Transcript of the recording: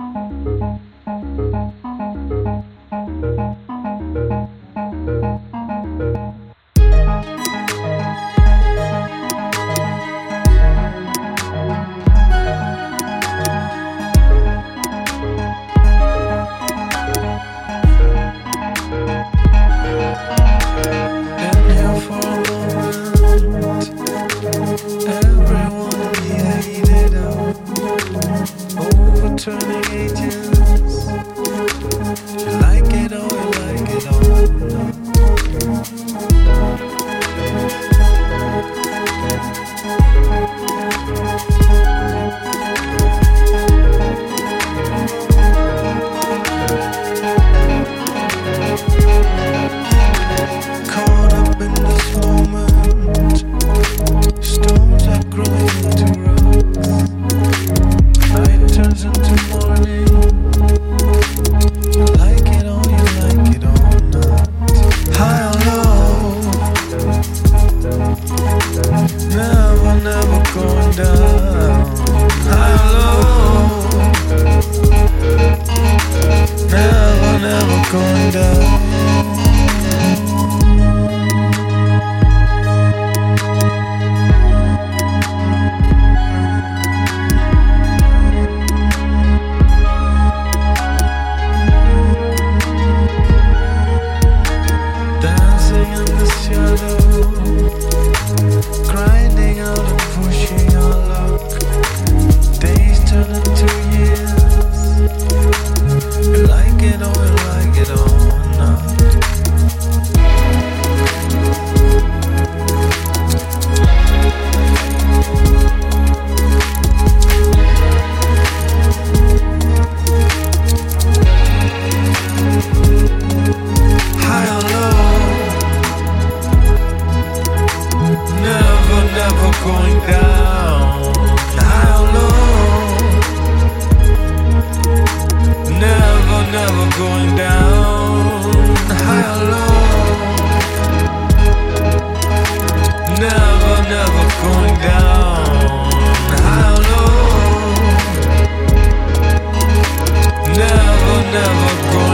Thank you. each other going down, high alone. Never, never going down, high alone. Never, never going